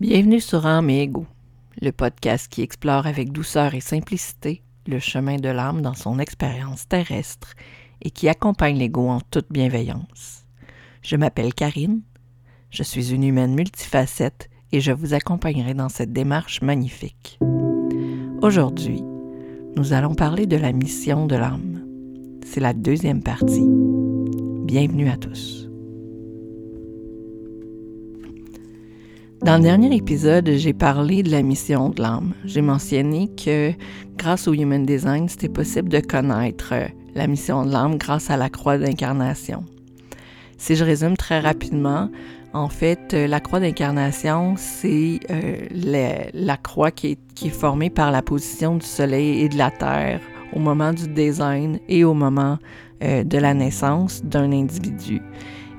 Bienvenue sur Âme et Ego, le podcast qui explore avec douceur et simplicité le chemin de l'âme dans son expérience terrestre et qui accompagne l'ego en toute bienveillance. Je m'appelle Karine, je suis une humaine multifacette et je vous accompagnerai dans cette démarche magnifique. Aujourd'hui, nous allons parler de la mission de l'âme. C'est la deuxième partie. Bienvenue à tous. Dans le dernier épisode, j'ai parlé de la mission de l'âme. J'ai mentionné que grâce au Human Design, c'était possible de connaître euh, la mission de l'âme grâce à la croix d'incarnation. Si je résume très rapidement, en fait, euh, la croix d'incarnation, c'est euh, la, croix qui est, formée par la position du Soleil et de la Terre au moment du design et au moment de la naissance d'un individu.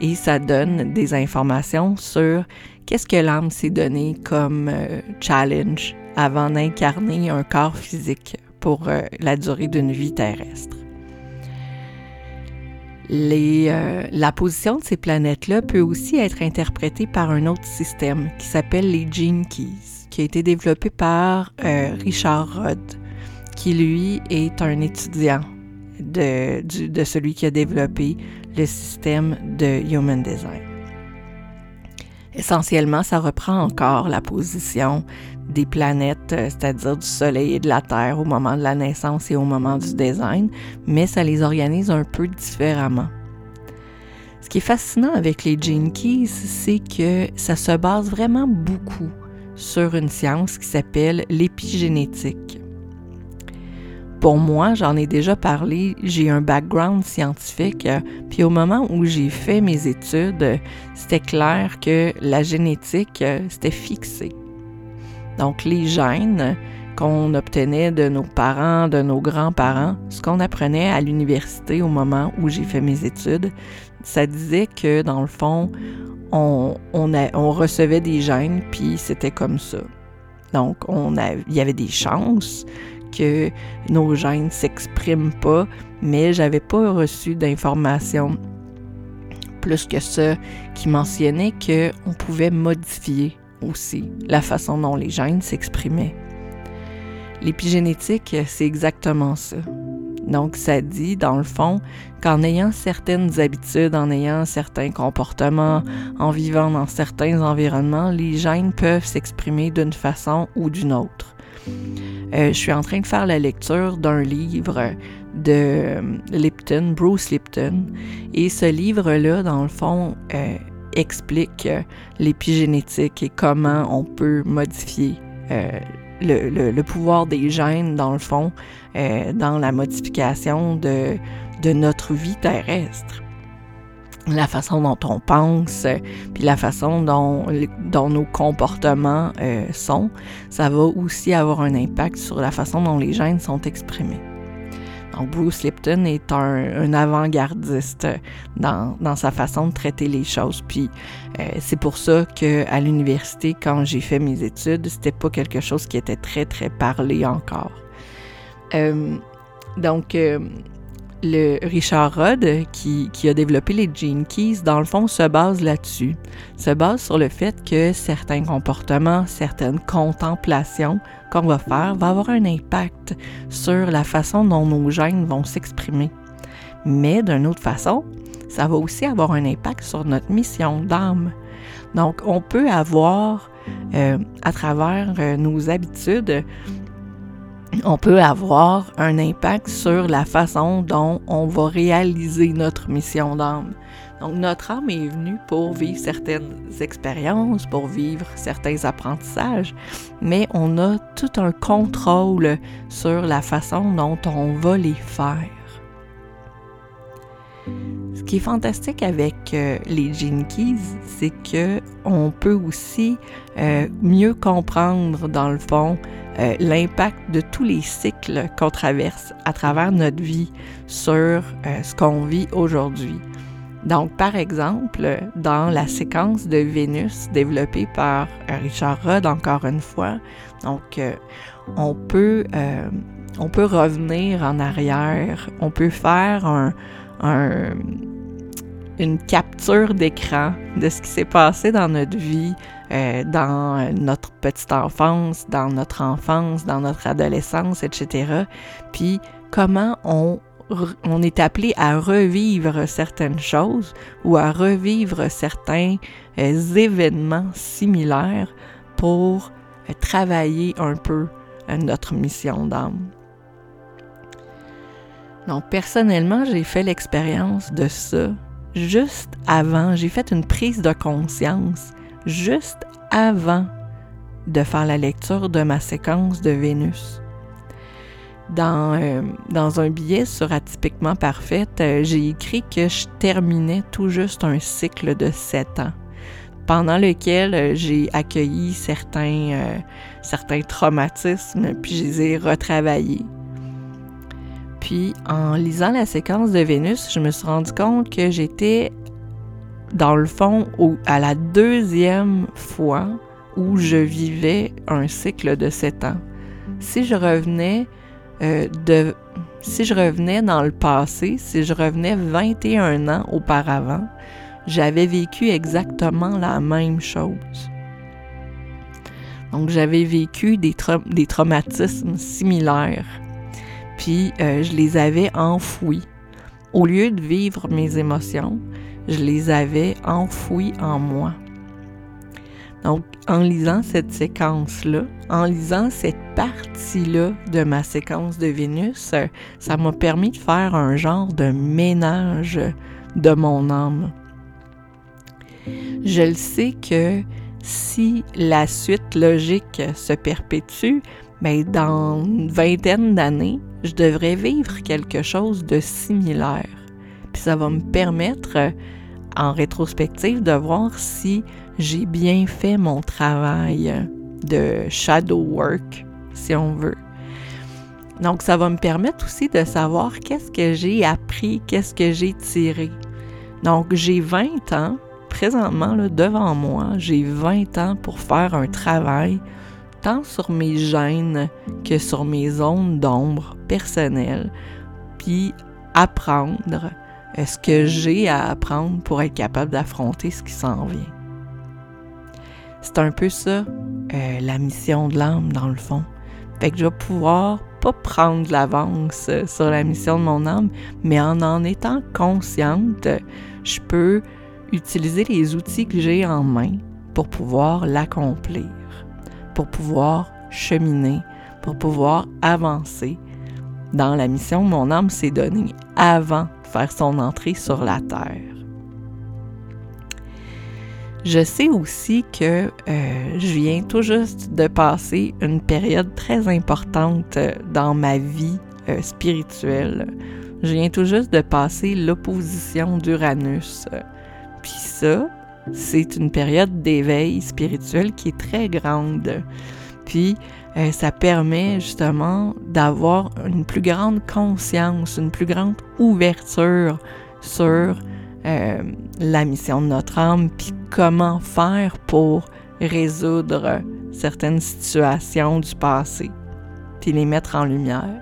Et ça donne des informations sur qu'est-ce que l'âme s'est donné comme euh, challenge avant d'incarner un corps physique pour euh, la durée d'une vie terrestre. Euh, la position de ces planètes-là peut aussi être interprétée par un autre système qui s'appelle les Gene Keys, qui a été développé par Richard Rudd, qui lui est un étudiant de celui qui a développé le système de Human Design. Essentiellement, ça reprend encore la position des planètes, euh, c'est-à-dire du Soleil et de la Terre au moment de la naissance et au moment du design, mais ça les organise un peu différemment. Ce qui est fascinant avec les Gene Keys, c'est que ça se base vraiment beaucoup sur une science qui s'appelle l'épigénétique. Pour moi, j'en ai déjà parlé, j'ai un background scientifique, euh, puis au moment où j'ai fait mes études, c'était clair que la génétique, euh, c'était fixé. Donc les gènes qu'on obtenait de nos parents, de nos grands-parents, ce qu'on apprenait à l'université au moment où j'ai fait mes études, ça disait que dans le fond, on, recevait des gènes, puis c'était comme ça. Donc, on il y avait des chances que nos gènes s'expriment pas, mais j'avais pas reçu d'informations plus que ça qui mentionnait qu'on pouvait modifier aussi la façon dont les gènes s'exprimaient. L'épigénétique, c'est exactement ça. Donc, ça dit, dans le fond, qu'en ayant certaines habitudes, en ayant certains comportements, en vivant dans certains environnements, les gènes peuvent s'exprimer d'une façon ou d'une autre. Euh, je suis en train de faire la lecture d'un livre de euh, Lipton, Bruce Lipton. Et ce livre-là, dans le fond, euh, explique l'épigénétique et comment on peut modifier le, pouvoir des gènes, dans le fond, dans la modification de notre vie terrestre la façon dont on pense, euh, puis la façon dont, nos comportements euh, sont, ça va aussi avoir un impact sur la façon dont les gènes sont exprimés. Donc Bruce Lipton est un, avant-gardiste dans, sa façon de traiter les choses. Puis euh, c'est pour ça que à l'université, quand j'ai fait mes études, c'était pas quelque chose qui était très très parlé encore. donc le Richard Rudd, qui, a développé les Gene Keys, dans le fond, se base là-dessus. Se base sur le fait que certains comportements, certaines contemplations qu'on va faire vont avoir un impact sur la façon dont nos gènes vont s'exprimer. Mais d'une autre façon, ça va aussi avoir un impact sur notre mission d'âme. Donc, on peut avoir, euh, à travers euh, nos habitudes, on peut avoir un impact sur la façon dont on va réaliser notre mission d'âme. Donc notre âme est venue pour vivre certaines expériences, pour vivre certains apprentissages, mais on a tout un contrôle sur la façon dont on va les faire. Ce qui est fantastique avec euh, les Gene Keys, c'est que on peut aussi euh, mieux comprendre dans le fond euh, l'impact de tous les cycles qu'on traverse à travers notre vie sur euh, ce qu'on vit aujourd'hui. Donc, par exemple, dans la séquence de Vénus développée par euh, Richard Rudd, encore une fois, donc on peut on peut revenir en arrière, on peut faire un, une capture d'écran de ce qui s'est passé dans notre vie euh, dans notre petite enfance, dans notre enfance, dans notre adolescence, etc. Puis comment on, on est appelé à revivre certaines choses ou à revivre certains euh, événements similaires pour euh, travailler un peu notre mission d'âme? Donc personnellement, j'ai fait l'expérience de ça juste avant, j'ai fait une prise de conscience juste avant de faire la lecture de ma séquence de Vénus. Dans, euh, dans un billet sur Atypiquement Parfaite, euh, j'ai écrit que je terminais tout juste un cycle de sept ans, pendant lequel euh, j'ai accueilli certains, certains traumatismes, puis je les ai retravaillés. Puis en lisant la séquence de Vénus, je me suis rendu compte que j'étais dans le fond à la deuxième fois où je vivais un cycle de sept ans. Si je revenais euh, si je revenais dans le passé, si je revenais 21 ans auparavant, j'avais vécu exactement la même chose. Donc j'avais vécu des, des traumatismes similaires puis euh, je les avais enfouis. Au lieu de vivre mes émotions, je les avais enfouis en moi. Donc, en lisant cette séquence-là, en lisant cette partie-là de ma séquence de Vénus, ça m'a permis de faire un genre de ménage de mon âme. Je le sais que si la suite logique se perpétue, mais ben, dans une vingtaine d'années, je devrais vivre quelque chose de similaire. Puis ça va me permettre, en rétrospective, de voir si j'ai bien fait mon travail de shadow work, si on veut. Donc, ça va me permettre aussi de savoir qu'est-ce que j'ai appris, qu'est-ce que j'ai tiré. Donc, j'ai 20 ans, présentement, là, devant moi, j'ai 20 ans pour faire un travail tant sur mes gènes que sur mes zones d'ombre personnelles, puis apprendre euh, ce que j'ai à apprendre pour être capable d'affronter ce qui s'en vient? C'est un peu ça, euh, la mission de l'âme, dans le fond. Fait que je vais pouvoir pas prendre l'avance euh, sur la mission de mon âme, mais en en étant consciente, je peux utiliser les outils que j'ai en main pour pouvoir l'accomplir pour pouvoir cheminer, pour pouvoir avancer dans la mission que mon âme s'est donnée avant faire son entrée sur la terre. Je sais aussi que euh, je viens tout juste de passer une période très importante dans ma vie euh, spirituelle. Je viens tout juste de passer l'opposition d'Uranus. Puis ça, c'est une période d'éveil spirituel qui est très grande. Puis, euh, ça permet justement d'avoir une plus grande conscience, une plus grande ouverture sur euh, la mission de notre âme, puis comment faire pour résoudre certaines situations du passé, puis les mettre en lumière.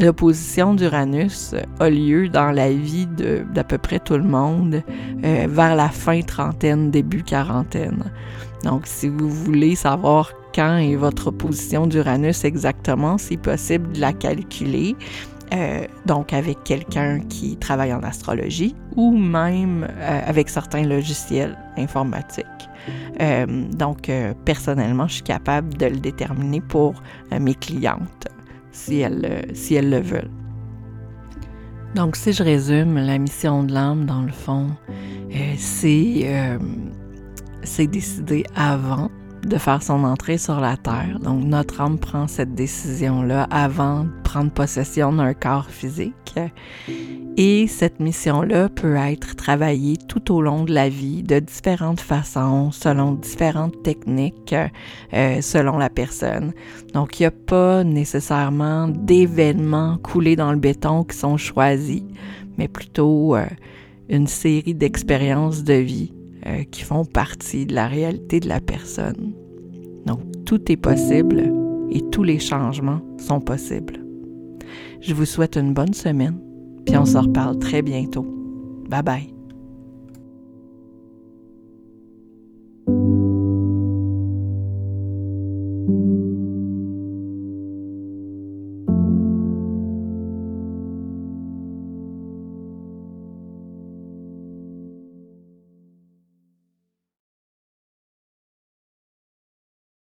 L'opposition d'Uranus a lieu dans la vie d'à peu près tout le monde euh, vers la fin trentaine, début quarantaine. Donc, si vous voulez savoir quand est votre opposition d'Uranus exactement, c'est possible de la calculer. Euh, donc avec quelqu'un qui travaille en astrologie ou même euh, avec certains logiciels informatiques. donc personnellement, je suis capable de le déterminer pour mes clientes si elles, si elles le veulent. Donc, si je résume, la mission de l'âme, dans le fond, euh, euh, c'est décider avant de faire son entrée sur la Terre. Donc, notre âme prend cette décision-là avant de prendre possession d'un corps physique. Et cette mission-là peut être travaillée tout au long de la vie de différentes façons, selon différentes techniques, euh, selon la personne. Donc, il n'y a pas nécessairement d'événements coulés dans le béton qui sont choisis, mais plutôt euh, une série d'expériences de vie euh, qui font partie de la réalité de la personne. Donc, tout est possible et tous les changements sont possibles. Je vous souhaite une bonne semaine puis on se reparle très bientôt. Bye bye.